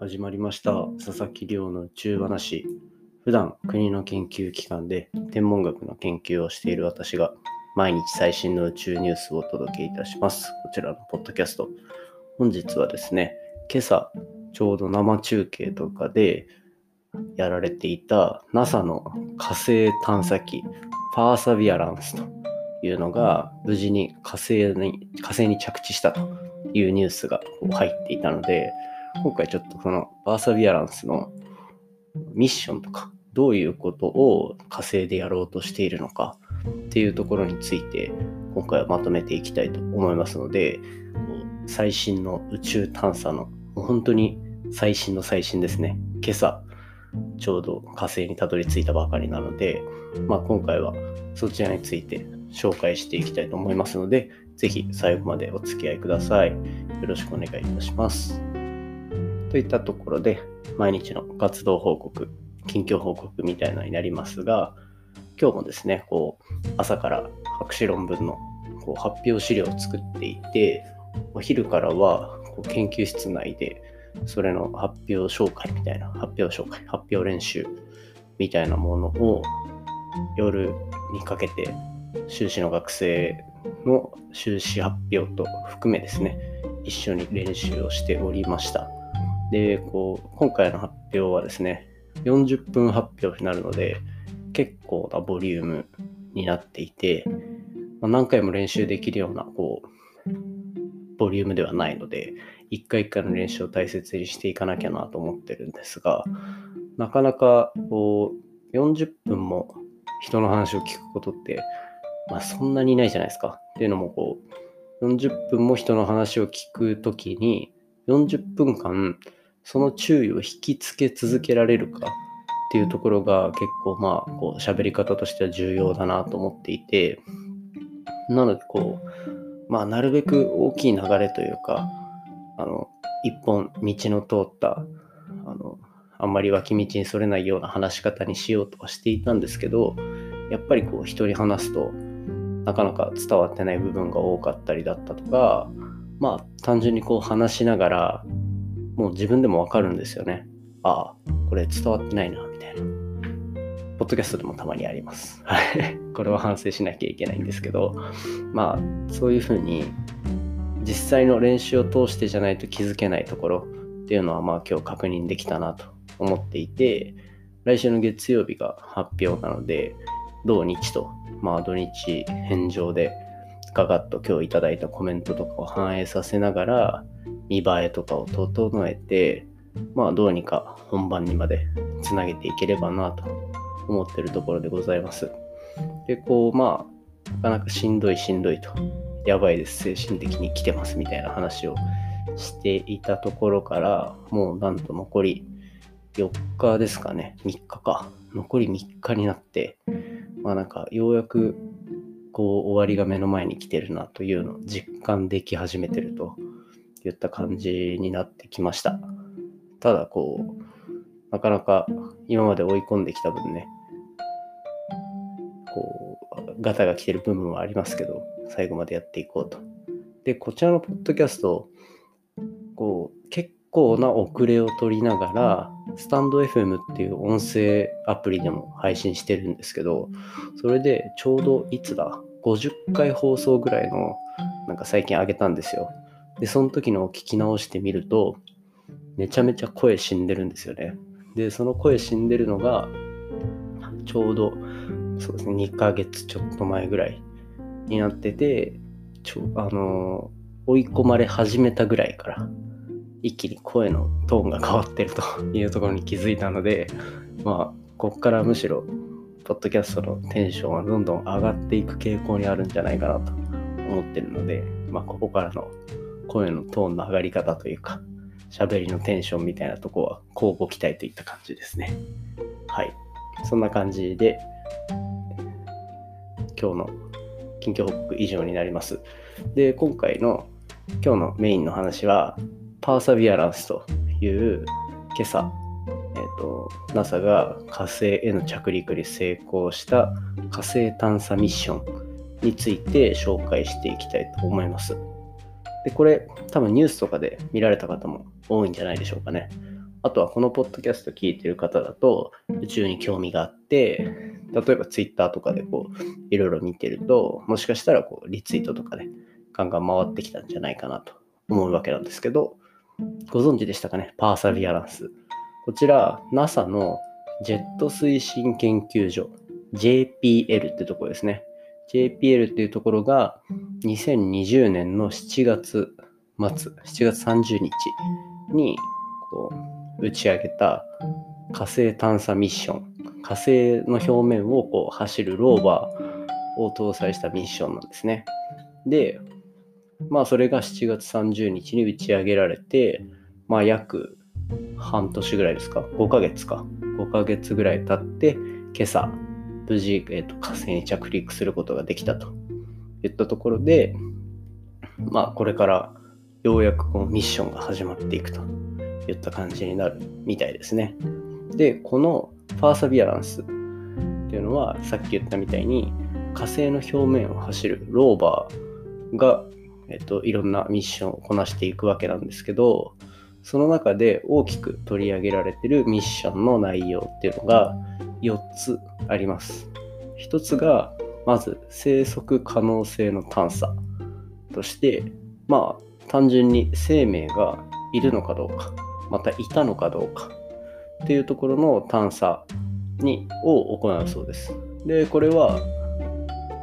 始まりました佐々木亮の宇宙話。普段国の研究機関で天文学の研究をしている私が毎日最新の宇宙ニュースをお届けいたします。こちらのポッドキャスト。本日はですね今朝ちょうど生中継とかでやられていた NASA の火星探査機パーサビアランスというのが無事に火星に火星に着地したというニュースが入っていたので今回ちょっとそのパーサビアランスのミッションとかどういうことを火星でやろうとしているのかっていうところについて今回はまとめていきたいと思いますので最新の宇宙探査の本当に最新の最新ですね今朝ちょうど火星にたどり着いたばかりなので、まあ、今回はそちらについて紹介していきたいと思いますので、ぜひ最後までお付き合いください。よろしくお願いいたします。といったところで、毎日の活動報告、近況報告みたいなのになりますが、今日もですね、こう、朝から博士論文のこう発表資料を作っていて、お昼からはこう研究室内でそれの発表紹介みたいな、発表紹介、発表練習みたいなものを夜にかけて修士の学生の修士発表と含めですね、一緒に練習をしておりました。で、こう、今回の発表はですね、40分発表になるので、結構なボリュームになっていて、まあ、何回も練習できるような、こう、ボリュームではないので、一回一回の練習を大切にしていかなきゃなと思ってるんですが、なかなかこう40分も人の話を聞くことって、まあそんなにいないじゃないですか。っていうのもこう、40分も人の話を聞くときに、40分間その注意を引きつけ続けられるかっていうところが結構まあこう喋り方としては重要だなと思っていて、なのでこう、まあなるべく大きい流れというか、あの、一本道の通った、あの、あんまり脇道にそれないような話し方にしようとはしていたんですけど、やっぱりこう人に話すとなかなか伝わってない部分が多かったりだったとか、まあ単純にこう話しながら、もう自分でもわかるんですよね。ああ、これ伝わってないな、みたいな。ポッドキャストでもたまにあります。はい。これは反省しなきゃいけないんですけど、まあそういうふうに実際の練習を通してじゃないと気づけないところっていうのはまあ今日確認できたなと思っていて、来週の月曜日が発表なので、土日と、まあ土日返上でガガッと今日いただいたコメントとかを反映させながら、見栄えとかを整えて、まあどうにか本番にまでつなげていければなと思ってるところでございます。で、こうまあ、なかなかしんどいしんどいとやばいです、精神的に来てますみたいな話をしていたところから、もうなんと残り4日ですかね、3日か。残り3日になって、まあなんかようやくこう終わりが目の前に来てるなというのを実感でき始めてるといった感じになってきました。ただこう、なかなか今まで追い込んできた分ね、こう、ガタが来てる部分はありますけど、最後までやっていこうと。で、こちらのポッドキャスト、こう、結構な遅れを取りながら、スタンド FM っていう音声アプリでも配信してるんですけど、それでちょうどいつだ ?50 回放送ぐらいの、なんか最近上げたんですよ。で、その時のを聞き直してみると、めちゃめちゃ声死んでるんですよね。で、その声死んでるのが、ちょうど、そうですね、2ヶ月ちょっと前ぐらいになってて、ちょあの追い込まれ始めたぐらいから、一気に声のトーンが変わってるというところに気づいたので、まあ、こっからむしろ、ポッドキャストのテンションはどんどん上がっていく傾向にあるんじゃないかなと思ってるので、まあ、ここからの声のトーンの上がり方というか、喋りのテンションみたいなとこは交互期待といった感じですね。はい。そんな感じで、今日の近況報告以上になります。で、今回の今日のメインの話は、パーサビアランスという今朝、えーと、NASA が火星への着陸に成功した火星探査ミッションについて紹介していきたいと思います。で、これ多分ニュースとかで見られた方も多いんじゃないでしょうかね。あとはこのポッドキャスト聞いてる方だと宇宙に興味があって例えば Twitter とかでこういろいろ見てるともしかしたらこうリツイートとかでガンガン回ってきたんじゃないかなと思うわけなんですけどご存知でしたかね？パーサビアランス。こちら NASA のジェット推進研究所 JPL ってとこですね。JPL っていうところが2020年の7月末7月30日にこう打ち上げた火星探査ミッション。火星の表面をこう走るローバーを搭載したミッションなんですね。でまあそれが7月30日に打ち上げられてまあ約半年ぐらいですか？5ヶ月か。5ヶ月ぐらい経って今朝無事、えーと、火星に着陸することができたといったところでまあこれからようやくこのミッションが始まっていくといった感じになるみたいですね。で、このパーサビアランスっていうのはさっき言ったみたいに火星の表面を走るローバーが、えっと、いろんなミッションをこなしていくわけなんですけどその中で大きく取り上げられてるミッションの内容っていうのが4つあります。1つがまず生息可能性の探査としてまあ単純に生命がいるのかどうか、またいたのかどうかっていうところの探査にを行うそうです。で、これは、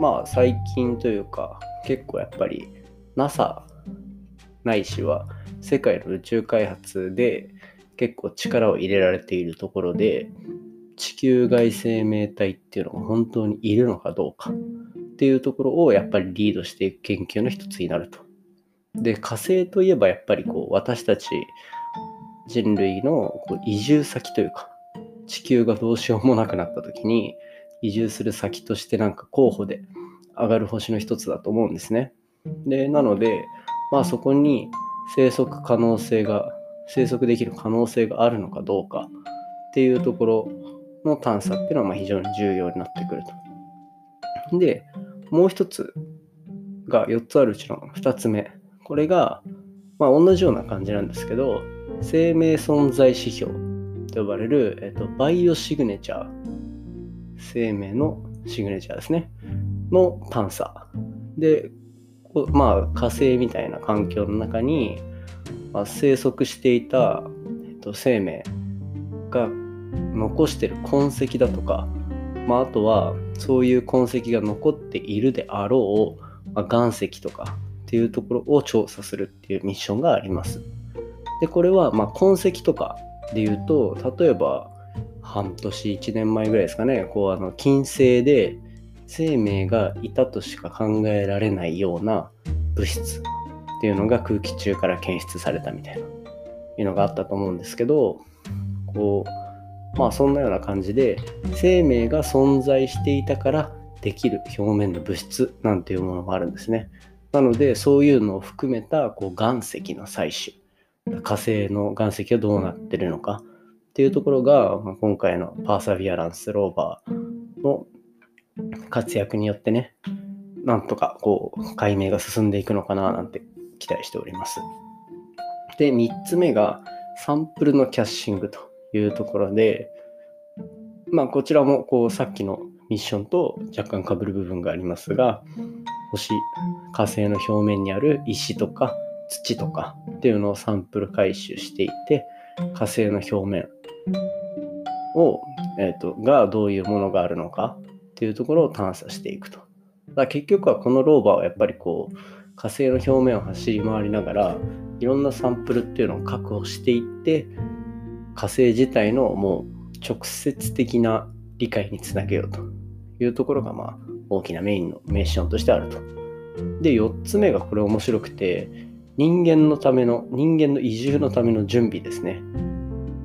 まあ最近というか、結構やっぱり NASA ないしは世界の宇宙開発で結構力を入れられているところで、地球外生命体っていうのが本当にいるのかどうかっていうところをやっぱりリードしていく研究の一つになるとで、火星といえばやっぱりこう私たち人類のこう移住先というか、地球がどうしようもなくなった時に移住する先としてなんか候補で上がる星の一つだと思うんですね。で、なので、まあそこに生息可能性が、生息できる可能性があるのかどうかっていうところの探査っていうのはま非常に重要になってくると。で、もう一つが4つあるうちの2つ目これが、まあ、同じような感じなんですけど、生命存在指標と呼ばれる、えっと、バイオシグネチャー、生命のシグネチャーですね、の探査。で、まあ、火星みたいな環境の中に、まあ、生息していた、えっと、生命が残してる痕跡だとか、まあ、あとはそういう痕跡が残っているであろう、まあ、岩石とかっていうところを調査するっていうミッションがあります。で、これはま痕跡とかで言うと、例えば半年、1年前ぐらいですかね、こうあの金星で生命がいたとしか考えられないような物質っていうのが空気中から検出されたみたいな、いうのがあったと思うんですけど、こう、まあそんなような感じで生命が存在していたからできる表面の物質なんていうものもあるんですね。なので、そういうのを含めたこう岩石の採取、火星の岩石がどうなってるのかっていうところが、ま、今回のパーサビアランスローバーの活躍によってね、なんとかこう解明が進んでいくのかななんて期待しております。で、3つ目がサンプルのキャッシングというところで、まあ、こちらもこうさっきのミッションと若干被る部分がありますが、星、火星の表面にある石とか土とかっていうのをサンプル回収していって火星の表面を、えーと、がどういうものがあるのかっていうところを探査していくと。だ結局はこのローバーはやっぱりこう火星の表面を走り回りながらいろんなサンプルっていうのを確保していって火星自体のもう直接的な理解につなげようというところがまあ大きなメインのミッションとしてあると。で、4つ目がこれ面白くて、人間のための、人間の移住のための準備ですね。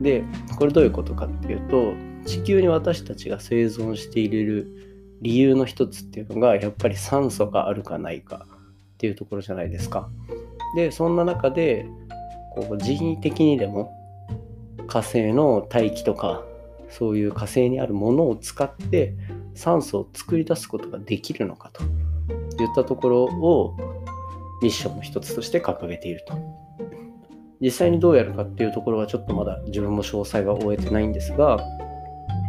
で、これどういうことかっていうと、地球に私たちが生存している理由の一つっていうのが、やっぱり酸素があるかないかっていうところじゃないですか。で、そんな中で、こう人為的にでも火星の大気とかそういう火星にあるものを使って酸素を作り出すことができるのかといったところをミッションの一つとして掲げていると。実際にどうやるかっていうところはちょっとまだ自分も詳細は終えてないんですが、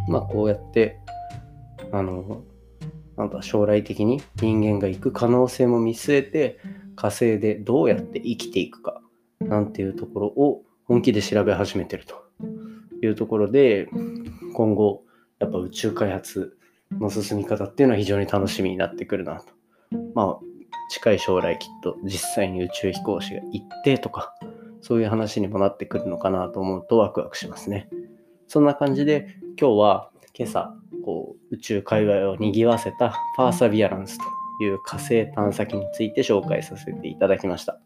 まあこうやって、あの、なんだ将来的に人間が行く可能性も見据えて火星でどうやって生きていくかなんていうところを本気で調べ始めてるというところで今後やっぱ宇宙開発の進み方っていうのは非常に楽しみになってくるなと。まあ近い将来きっと実際に宇宙飛行士が行ってとかそういう話にもなってくるのかなと思うとワクワクしますね。そんな感じで今日は今朝こう宇宙界隈を賑わせたパーサビアランスという火星探査機について紹介させていただきました。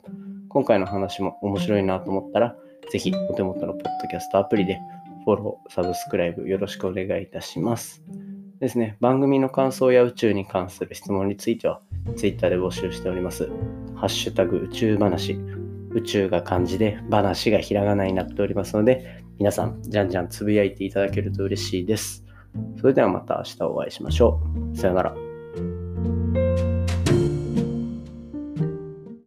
今回の話も面白いなと思ったら、ぜひお手元のポッドキャストアプリでフォロー、サブスクライブよろしくお願いいたします。ですね、番組の感想や宇宙に関する質問については、Twitter で募集しております。ハッシュタグ宇宙話。宇宙が漢字で話がひらがなになっておりますので、皆さん、じゃんじゃんつぶやいていただけると嬉しいです。それではまた明日お会いしましょう。さよなら。